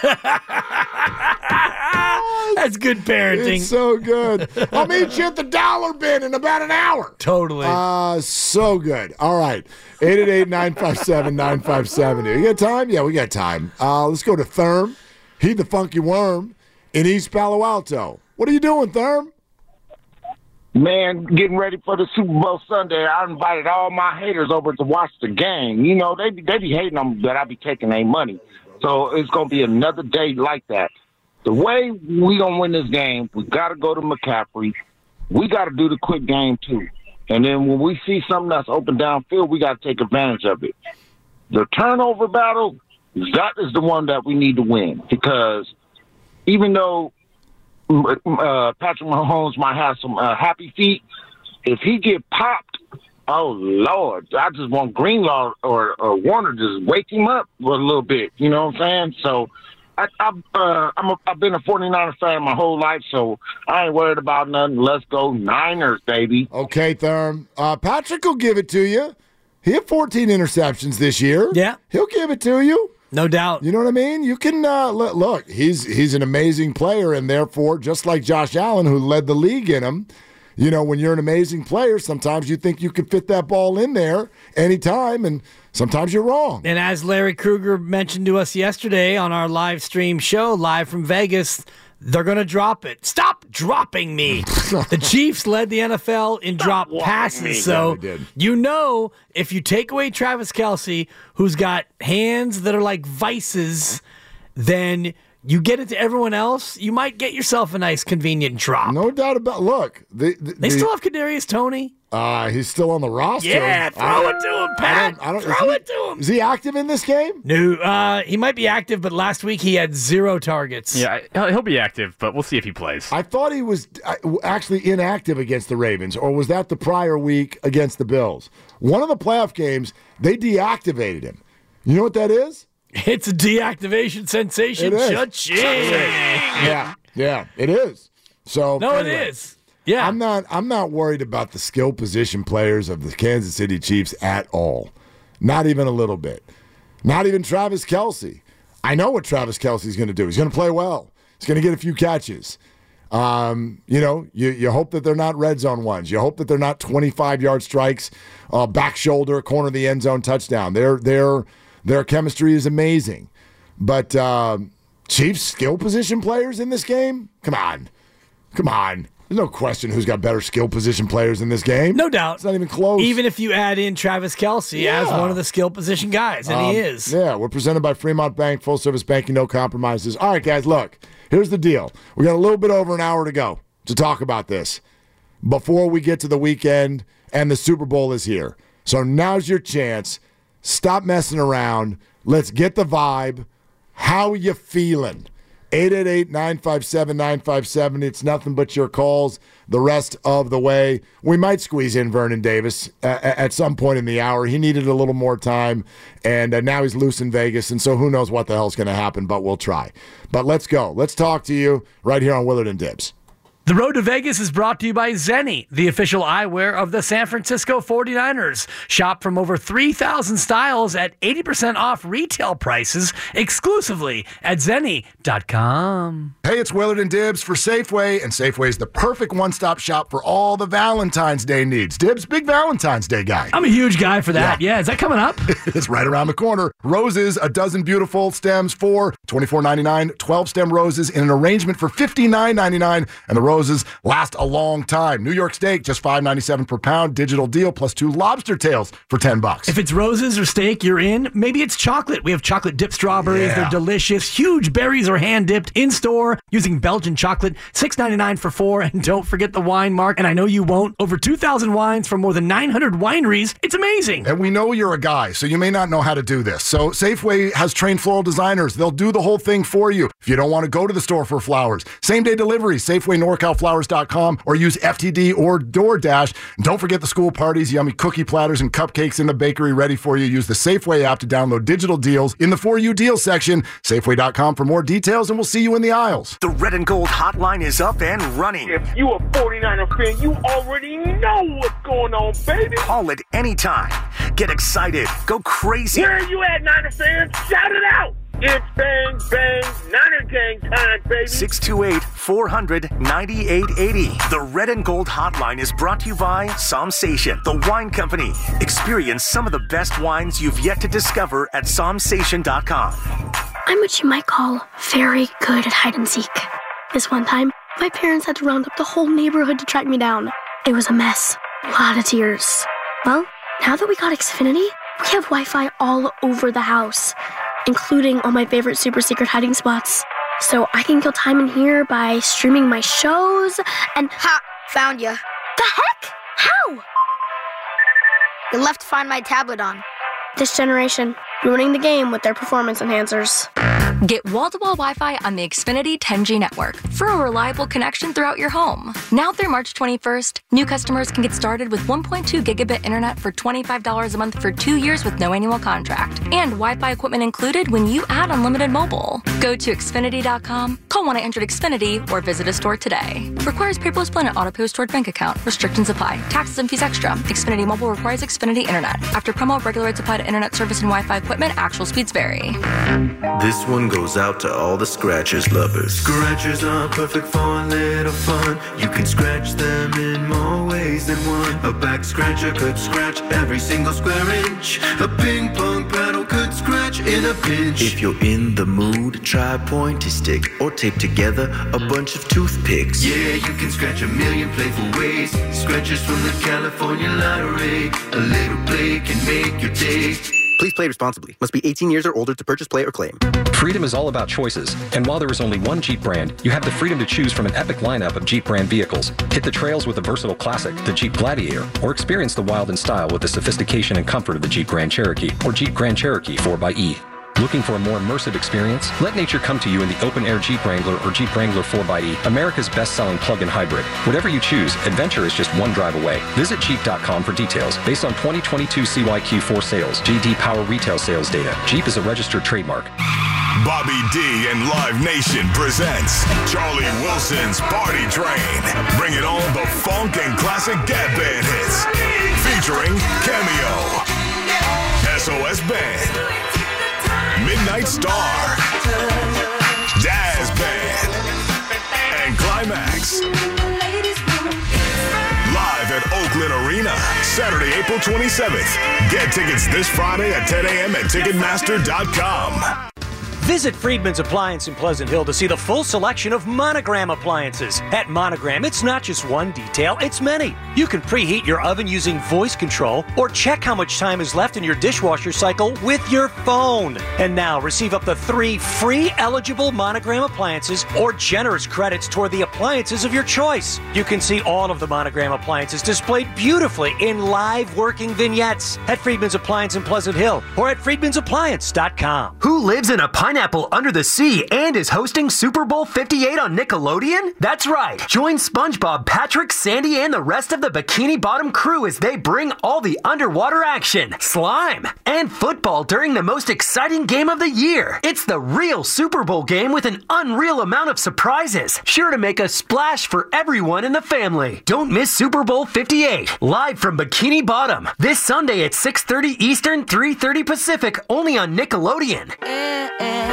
That's good parenting. It's so good. I'll meet you at the dollar bin in about an hour. totally. Uh, so good. All right. 888-957-9570. You got time? Yeah, we got time. Uh, let's go to Therm. He the funky worm in East Palo Alto. What are you doing, Therm? Man, getting ready for the Super Bowl Sunday. I invited all my haters over to watch the game. You know, they be, they be hating on that I be taking their money. So it's going to be another day like that. The way we going to win this game, we got to go to McCaffrey. We got to do the quick game, too. And then when we see something that's open downfield, we got to take advantage of it. The turnover battle, that is the one that we need to win because even though uh, Patrick Mahomes might have some uh, happy feet. If he get popped, oh Lord, I just want Greenlaw or, or Warner just wake him up for a little bit. You know what I'm saying? So. I, I, uh, I'm a, I've been a 49er fan my whole life, so I ain't worried about nothing. Let's go Niners, baby. Okay, Therm. Uh, Patrick will give it to you. He had 14 interceptions this year. Yeah. He'll give it to you. no doubt. You know what I mean? You can uh, look, look. He's he's an amazing player, and therefore, just like Josh Allen, who led the league in him. You know, when you're an amazing player, sometimes you think you could fit that ball in there anytime, and sometimes you're wrong. And as Larry Krueger mentioned to us yesterday on our live stream show, live from Vegas, they're going to drop it. Stop dropping me. the Chiefs led the NFL in drop passes. So Yeah, you know, if you take away Travis Kelce, who's got hands that are like vices, then you get it to everyone else, you might get yourself a nice, convenient drop. No doubt about. Look, the, the, They the- still have Kadarius Toney. Uh, he's still on the roster. Yeah, throw it to him, Pat. I don't, throw is he- it to him. Is he active in this game? No, uh, he might be active, but last week he had zero targets. Yeah, he'll he'll be active, but we'll see if he plays. I thought he was uh, actually inactive against the Ravens, or was that the prior week against the Bills? One of the playoff games, they deactivated him. You know what that is? It's a deactivation sensation. Cha-ching. Yeah, yeah, it is. So No, anyway, it is. Yeah. I'm not. I'm not worried about the skill position players of the Kansas City Chiefs at all. Not even a little bit. Not even Travis Kelce. I know what Travis Kelce's going to do. He's going to play well. He's going to get a few catches. Um, you know, you, you hope that they're not red zone ones. You hope that they're not 25 yard strikes, uh, back shoulder, corner of the end zone touchdown. Their their their chemistry is amazing. But um Chiefs skill position players in this game? Come on. Come on. There's no question who's got better skill position players in this game. no doubt. It's not even close. Even if you add in Travis Kelce as one of the skill position guys, and he Um, is. Yeah, we're presented by Fremont Bank, full service banking, no compromises. All right, guys, look, here's the deal. We got a little bit over an hour to go to talk about this before we get to the weekend and the Super Bowl is here. So now's your chance. Stop messing around. Let's get the vibe. How you feeling? 888 957 9570. It's nothing but your calls the rest of the way. We might squeeze in Vernon Davis uh, at some point in the hour. He needed a little more time, and uh, now he's loose in Vegas, and so who knows what the hell's going to happen, but we'll try. But let's go. Let's talk to you right here on Willard and Dibs. The road to Vegas is brought to you by Zenni, the official eyewear of the San Francisco 49ers. Shop from over 3,000 styles at 80% off retail prices exclusively at Zenni.com. Hey, it's Willard and Dibs for Safeway, and Safeway is the perfect one stop shop for all the Valentine's Day needs. Dibs, big Valentine's Day guy. I'm a huge guy for that. Yeah, yeah is that coming up? it's right around the corner. Roses, a dozen beautiful stems for $24.99, 12 stem roses in an arrangement for $59.99, and the rose roses last a long time. New York steak, just five ninety seven per pound. Digital deal plus two lobster tails for 10 bucks. If it's roses or steak, you're in. Maybe it's chocolate. We have chocolate dipped strawberries. Yeah. They're delicious. Huge berries are hand dipped in store using Belgian chocolate. Six ninety nine for four. And don't forget the wine mark. And I know you won't. Over 2,000 wines from more than 900 wineries. It's amazing. And we know you're a guy, so you may not know how to do this. So Safeway has trained floral designers. They'll do the whole thing for you. If you don't want to go to the store for flowers, same day delivery, Safeway NorCal localflowers.com or use FTD or DoorDash. And don't forget the school parties, yummy cookie platters and cupcakes in the bakery ready for you. Use the Safeway app to download digital deals in the For You Deals section. Safeway.com for more details, and we'll see you in the aisles. The Red and Gold hotline is up and running. If you are a 49er fan, you already know what's going on, baby. Call it anytime. Get excited. Go crazy. Where are you at, Niner fans? Shout it out. It's bang bang Niner gang time, baby. 628 400 9880. The Red and Gold Hotline is brought to you by Somsation, the wine company. Experience some of the best wines you've yet to discover at somsation.com. I'm what you might call very good at hide and seek. This one time, my parents had to round up the whole neighborhood to track me down. It was a mess. A lot of tears. Well, now that we got Xfinity, we have Wi Fi all over the house including all my favorite super secret hiding spots. So I can kill time in here by streaming my shows and. Ha! Found you. The heck? How? You left to find my tablet on. This generation, ruining the game with their performance enhancers. Get wall to wall Wi Fi on the Xfinity 10G network for a reliable connection throughout your home. Now through March 21st, new customers can get started with 1.2 gigabit internet for $25 a month for two years with no annual contract and Wi Fi equipment included when you add unlimited mobile. Go to Xfinity.com, call 1 800 Xfinity, or visit a store today. Requires paperless plan and auto post stored bank account. Restrictions apply. Taxes and fees extra. Xfinity Mobile requires Xfinity Internet. After promo, regular rates apply to internet service and Wi Fi equipment. Actual speeds vary. This one goes out to all the Scratchers lovers. Scratchers are perfect for a little fun. You can scratch them in more ways than one. A back scratcher could scratch every single square inch. A ping pong paddle could scratch in a pinch. If you're in the mood, try a pointy stick or tape together a bunch of toothpicks. Yeah, you can scratch a million playful ways. Scratchers from the California Lottery. A little play can make your day. Please play responsibly. Must be 18 years or older to purchase, play, or claim. Freedom is all about choices. And while there is only one Jeep brand, you have the freedom to choose from an epic lineup of Jeep brand vehicles. Hit the trails with the versatile classic, the Jeep Gladiator, or experience the wild in style with the sophistication and comfort of the Jeep Grand Cherokee or Jeep Grand Cherokee 4xE. Looking for a more immersive experience? Let nature come to you in the open air Jeep Wrangler or Jeep Wrangler 4xE, America's best selling plug in hybrid. Whatever you choose, adventure is just one drive away. Visit Jeep.com for details. Based on 2022 CYQ4 sales, J.D. Power retail sales data, Jeep is a registered trademark. Bobby D and Live Nation presents Charlie Wilson's Party Train. Bring it on the funk and classic Gap Band hits. Featuring Cameo, SOS Band, Midnight Star, Dazz Band, and Climax. Live at Oakland Arena, Saturday, April 27th. Get tickets this Friday at 10 a.m. at Ticketmaster.com. Visit Friedman's Appliance in Pleasant Hill to see the full selection of Monogram appliances. At Monogram, it's not just one detail, it's many. You can preheat your oven using voice control or check how much time is left in your dishwasher cycle with your phone. And now receive up to three free eligible Monogram appliances or generous credits toward the appliances of your choice. You can see all of the Monogram appliances displayed beautifully in live working vignettes at Friedman's Appliance in Pleasant Hill or at friedmansappliance.com. Who lives in a pineapple? Pineapple Under the Sea and is hosting Super Bowl 58 on Nickelodeon? That's right. Join SpongeBob, Patrick, Sandy, and the rest of the Bikini Bottom crew as they bring all the underwater action, slime, and football during the most exciting game of the year. It's the real Super Bowl game with an unreal amount of surprises, sure to make a splash for everyone in the family. Don't miss Super Bowl 58, live from Bikini Bottom, this Sunday at 6:30 Eastern, 3:30 Pacific, only on Nickelodeon. Eh, eh.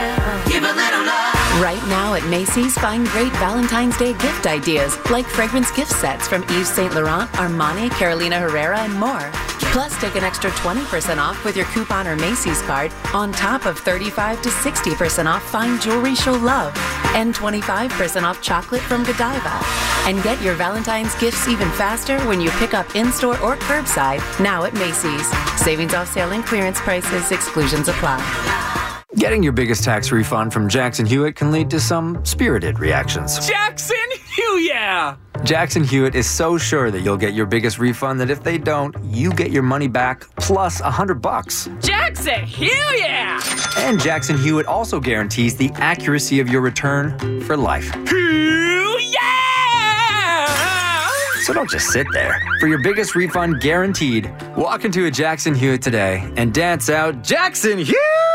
Right now at Macy's, find great Valentine's Day gift ideas like fragrance gift sets from Yves Saint Laurent, Armani, Carolina Herrera, and more. Plus, take an extra 20% off with your coupon or Macy's card on top of 35 to 60% off fine jewelry she'll love and 25% off chocolate from Godiva. And get your Valentine's gifts even faster when you pick up in store or curbside now at Macy's. Savings off sale and clearance prices, exclusions apply. Getting your biggest tax refund from Jackson Hewitt can lead to some spirited reactions. Jackson Hugh, yeah! Jackson Hewitt is so sure that you'll get your biggest refund that if they don't, you get your money back plus a hundred bucks. Jackson Hugh, yeah! And Jackson Hewitt also guarantees the accuracy of your return for life. Hugh, yeah! So don't just sit there. For your biggest refund guaranteed, walk into a Jackson Hewitt today and dance out Jackson Hugh,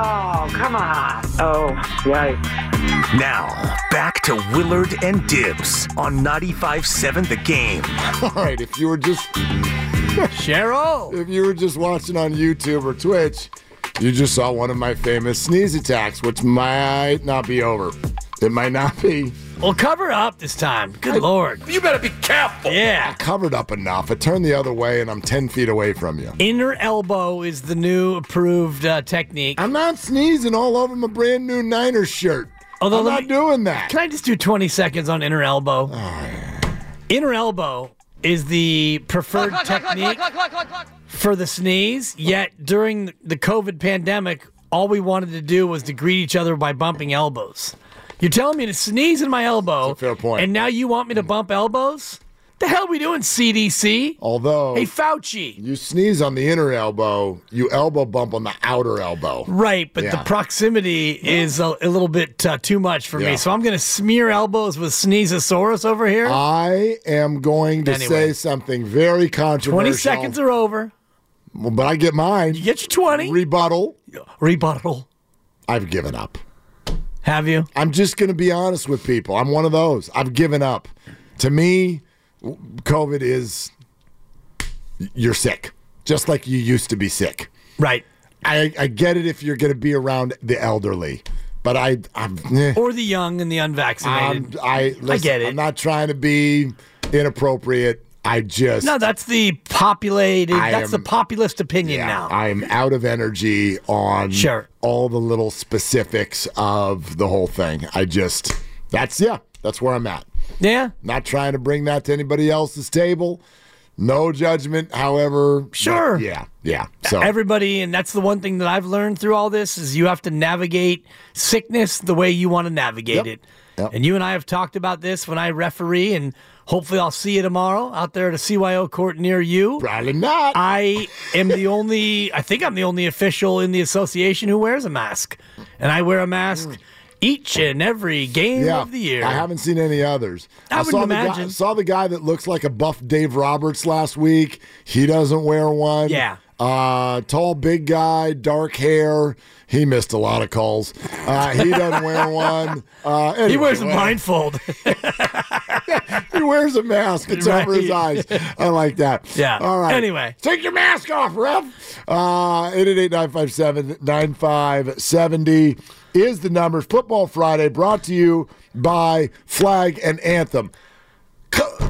No, come on. Oh, right. Now, back to Willard and Dibs on 95.7 The Game. All right, if you were just Cheryl, if you were just watching on YouTube or Twitch, you just saw one of my famous sneeze attacks, which might not be over. It might not be. Well, cover up this time. Good lord. You better be careful. Yeah. I covered up enough. I turned the other way, and I'm 10 feet away from you. Inner elbow is the new approved uh, technique. I'm not sneezing all over my brand new Niners shirt. Although I'm not me- doing that. Can I just do 20 seconds on inner elbow? Oh, Inner elbow is the preferred technique for the sneeze, yet during the COVID pandemic, all we wanted to do was to greet each other by bumping elbows. You're telling me to sneeze in my elbow, fair point. and now you want me to bump elbows? The hell are we doing, CDC? Although, Hey, Fauci. you sneeze on the inner elbow, you elbow bump on the outer elbow. Right, but the Yeah. proximity is a, a little bit uh, too much for Yeah. me. So I'm going to smear elbows with Sneezosaurus over here. I am going to Anyway. say something very controversial. 20 seconds are over. Well, but I get mine. You get your 20. Rebuttal. Rebuttal. I've given up. Have you? I'm just going to be honest with people. I'm one of those. I've given up. To me, COVID is you're sick, just like you used to be sick. Right. I, I get it if you're going to be around the elderly, but I, I'm, eh. Or the young and the unvaccinated. I'm- I, listen, get it. I'm not trying to be inappropriate. I just no, that's the populated. I that's the populist opinion now. I'm out of energy on Sure. all the little specifics of the whole thing. I just that's yeah, that's where I'm at. Yeah. Not trying to bring that to anybody else's table. No judgment, however. Sure. yeah, yeah. So Everybody, and that's the one thing that I've learned through all this is you have to navigate sickness the way you want to navigate Yep. it. Yep. And you and I have talked about this when I referee, and hopefully I'll see you tomorrow out there at a CYO court near you. Probably not. I am the only, I think I'm the only official in the association who wears a mask. And I wear a mask each and every game yeah, of the year. I haven't seen any others. I saw wouldn't the guy, imagine. saw the guy that looks like a buff Dave Roberts last week. He doesn't wear one. Yeah. Uh, tall, big guy, dark hair. He missed a lot of calls. Uh, he doesn't wear one. Uh, he wears a blindfold. He wears a mask. It's over his eyes. I like that. Yeah. All right. Anyway. take your mask off, ref. Uh, 888-957-9570 is the number. Football Friday brought to you by Flag and Anthem.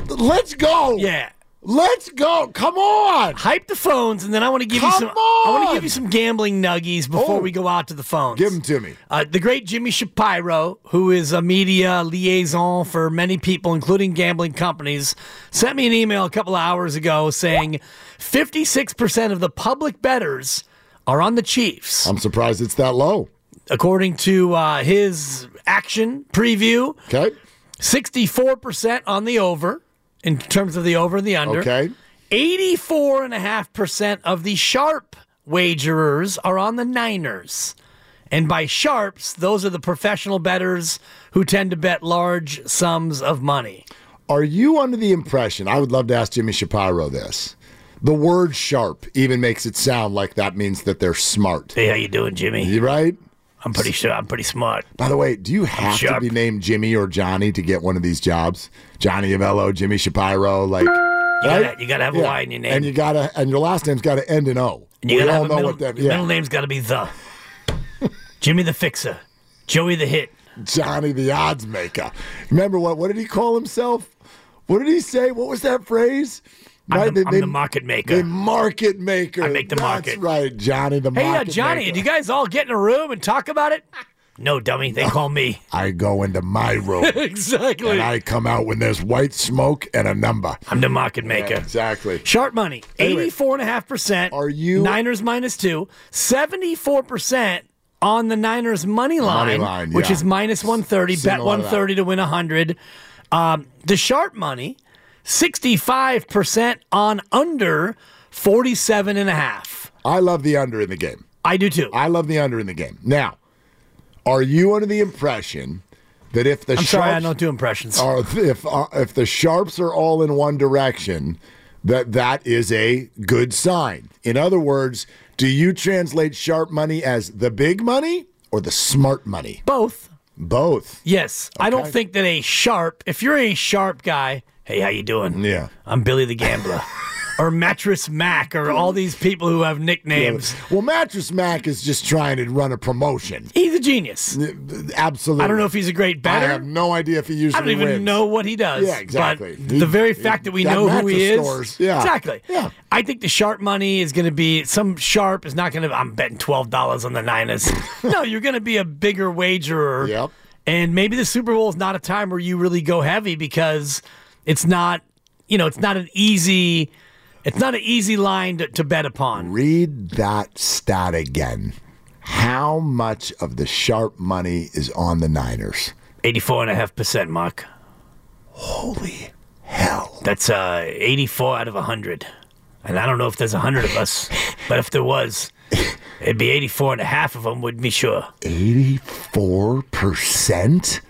Let's go. Yeah. Let's go. Come on. Hype the phones, and then I want to give you Come some. I want to give you some gambling nuggies before Oh. we go out to the phones. Give them to me. Uh, the great Jimmy Shapiro, who is a media liaison for many people, including gambling companies, sent me an email a couple of hours ago saying 56% of the public bettors are on the Chiefs. I'm surprised it's that low. According to uh, his action preview, okay, 64% on the over in terms of the over and the under. Okay. 84.5% of the sharp wagerers are on the Niners. And by sharps, those are the professional bettors who tend to bet large sums of money. Are you under the impression? I would love to ask Jimmy Shapiro this. The word sharp even makes it sound like that means that they're smart. Hey, how you doing, Jimmy? You right? I'm pretty sure I'm pretty smart. By the way, do you have to be named Jimmy or Johnny to get one of these jobs? Johnny Avello, Jimmy Shapiro, like You right? gotta, you gotta have a Y in your name. and you gotta, and your last name's got to end in O. And you we gotta all know middle, what that. your Yeah, middle name's gotta be the. Jimmy the Fixer. Joey the Hit. Johnny the odds maker. Remember what? What did he call himself? What did he say? What was that phrase? I'm, the, I'm they- the market maker. The market maker. I make the That's market. right, Johnny the Hey, uh, Johnny, maker. do you guys all get in a room and talk about it? No, dummy. They call me. I go into my room. exactly. And I come out when there's white smoke and a number. I'm the market maker. Yeah, exactly. Sharp money, Anyway, eighty-four and a half percent. Are you Niners minus two? Seventy-four percent on the Niners money line, line, which yeah. is minus one thirty. Seen Bet a lot one of that. thirty to win hundred. Um, the sharp money, sixty-five percent on under forty-seven and a half. I love the under in the game. I do too. I love the under in the game. Now, are you under the impression that if the I'm sharps sorry, I don't do impressions. if uh, if the sharps are all in one direction, that that is a good sign. In other words, do you translate sharp money as the big money or the smart money? Both. Both. Yes, I don't think that a sharp. If you're a sharp guy, hey, how you doing? Yeah. I'm Billy the Gambler, or Mattress Mac, or all these people who have nicknames. Well, Mattress Mac is just trying to run a promotion. He's a genius. Absolutely. I don't know if he's a great batter. I have no idea if he usually I don't even wins. know what he does. Yeah, exactly. He- the very fact that we got know who he is. stores. Yeah. Exactly. Yeah. I think the sharp money is going to be some sharp is not going to. I'm betting twelve dollars on the Niners. no, you're going to be a bigger wagerer. Yep. And maybe the Super Bowl is not a time where you really go heavy because it's not. You know, it's not an easy. It's not an easy line to, to bet upon. Read that stat again. How much of the sharp money is on the Niners? 84.5%, Mark. Holy hell. That's uh, 84 out of 100. And I don't know if there's 100 of us, but if there was, it'd be 84 and a half of them, would be sure. 84%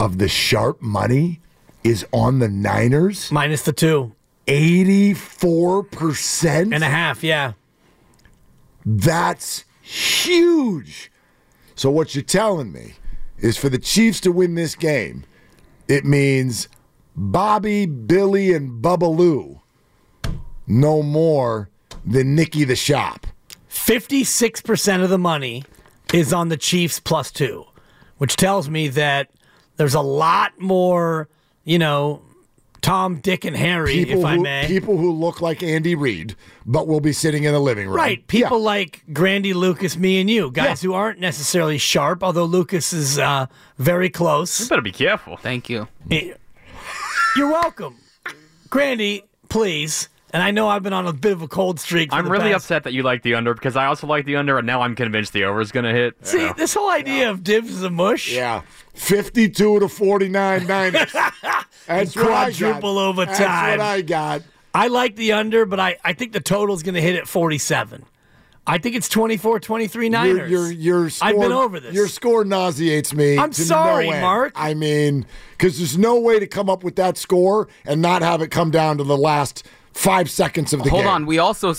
of the sharp money is on the Niners? Minus the two. 84%? And a half, yeah. That's huge. So, what you're telling me is for the Chiefs to win this game, it means Bobby, Billy, and Bubbaloo no more than Nicky the Shop. 56% of the money is on the Chiefs plus two, which tells me that there's a lot more, you know, Tom, Dick, and Harry, People if I who, may. people who look like Andy Reid, but will be sitting in the living room. Right. People like Grandy, Lucas, me, and you, guys who aren't necessarily sharp, although Lucas is uh, very close. You better be careful. Thank you. You're welcome. Grandy, please. And I know I've been on a bit of a cold streak. For I'm the really past- upset that you like the under because I also like the under, and now I'm convinced the over is going to hit. See, Yeah. this whole idea of divs is a mush. Yeah. 52 to 49 Niners. That's what I got. Quadruple overtime. That's what I got. I like the under, but I, I think the total is going to hit at 47. I think it's 24 23 Niners. Your, your, your score, I've been over this. Your score nauseates me. I'm to no sorry. Mark. I mean, because there's no way to come up with that score and not have it come down to the last five seconds of the Hold game. on, we also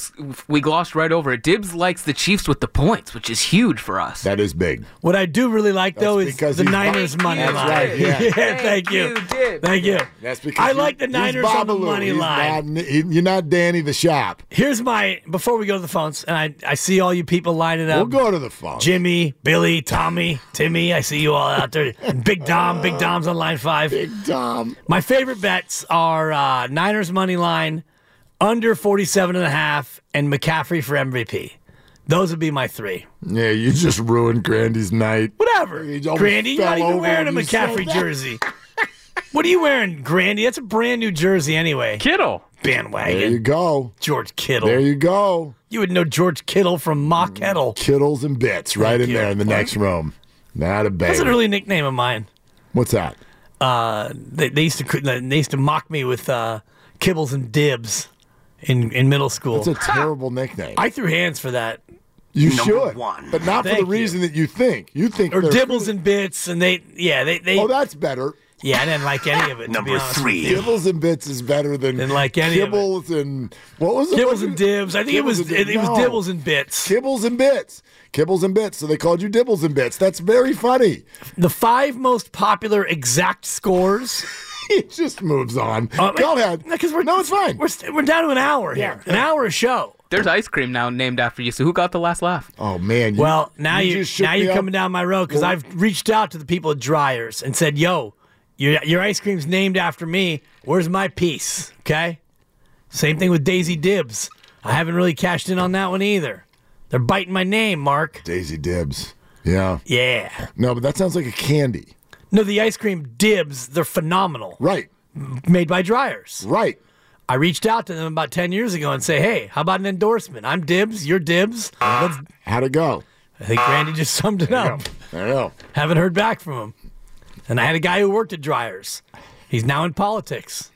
we glossed right over it. Dibs likes the Chiefs with the points, which is huge for us. That is big. What I do really like though is because the Niners Bob- money That's line. right, yeah. thank you, thank you. That's because I you- like the Niners on the Babalu. money He's line. not- he- you're not Danny the Shop. Here's my before we go to the phones, and I, I see all you people lining up. We'll go to the phone. Jimmy, Billy, Tommy, Timmy. I see you all out there. And Big Dom, Big Dom's on line five. Big Dom. My favorite bets are uh, Niners money line, under 47 and a half, and McCaffrey for MVP. Those would be my three. Yeah, you just ruined Grandy's night. Whatever. Grandy, you're not even wearing a when you said McCaffrey jersey. what are you wearing, Grandy? That's a brand new jersey anyway. Kittle. Bandwagon. There you go. George Kittle. There you go. You would know George Kittle from Ma Kettle. Kittles and bits right in you. there in the next room. Not a bad. That's an early nickname of mine. What's that? Uh, they, they used to they used to mock me with uh, kibbles and dibs in in middle school. It's a terrible nickname. I threw hands for that. You Number should, one. but not for the reason that you think. You think or they're- dibbles and bits, and they yeah they they. Oh, that's better. Yeah, I didn't like any of it. to be honest with. Kibbles and bits is better than Didn't like any of it. kibbles and what was it? Kibbles and dibs. I think it was it, it was No. dibbles and bits. Kibbles and bits. Kibbles and bits. So they called you dibbles and bits. That's very funny. The five most popular exact scores. he just moves on. Uh, Go ahead. Because we're no, it's fine. We're st- we're down to an hour here. An hour a show. There's ice cream now named after you. So who got the last laugh? Oh man. well, now you, you now you're up. coming down my road because I've reached out to the people at Dreyer's and said, "Yo, your your ice cream's named after me. Where's my piece?" Okay. Same thing with Daisy Dibs. I haven't really cashed in on that one either. They're biting my name, Mark. Daisy Dibs. Yeah. Yeah. No, but that sounds like a candy. No, the ice cream Dibs, they're phenomenal. Right. Made by Dreyer's. Right. I reached out to them about 10 years ago and say, hey, how about an endorsement? I'm Dibs, you're Dibs. Let's, How'd it go? I think Randy just summed it up. I don't know. Haven't heard back from him. And I had a guy who worked at Dreyer's. He's now in politics.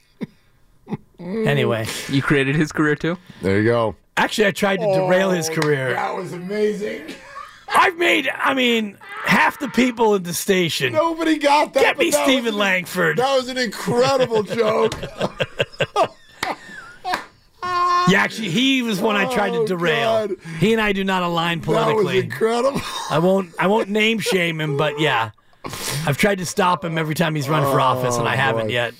anyway, You created his career too. There you go. actually, I tried to derail his oh, career. That was amazing. I've made, I mean, half the people in the station. Nobody got that. Get me that Stephen an- Langford. That was an incredible joke. Yeah, actually, he was one I tried to Oh, derail. God. He and I do not align politically. That was incredible. I won't. I won't name shame him, but yeah, I've tried to stop him every time he's run for office, and I oh, haven't Oh, boy. yet.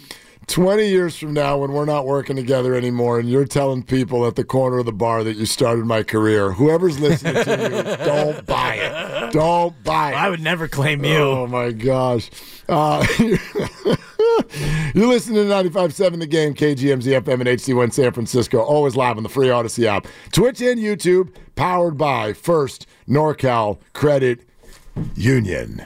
20 years from now, when we're not working together anymore, and you're telling people at the corner of the bar that you started my career, whoever's listening to you, don't buy it. Don't buy it. I would never claim you. Oh, my gosh. Uh, you're listening to 95.7 The Game, KGMZ FM and HD1 San Francisco, always live on the free Audacy app. Twitch and YouTube, powered by First NorCal Credit Union.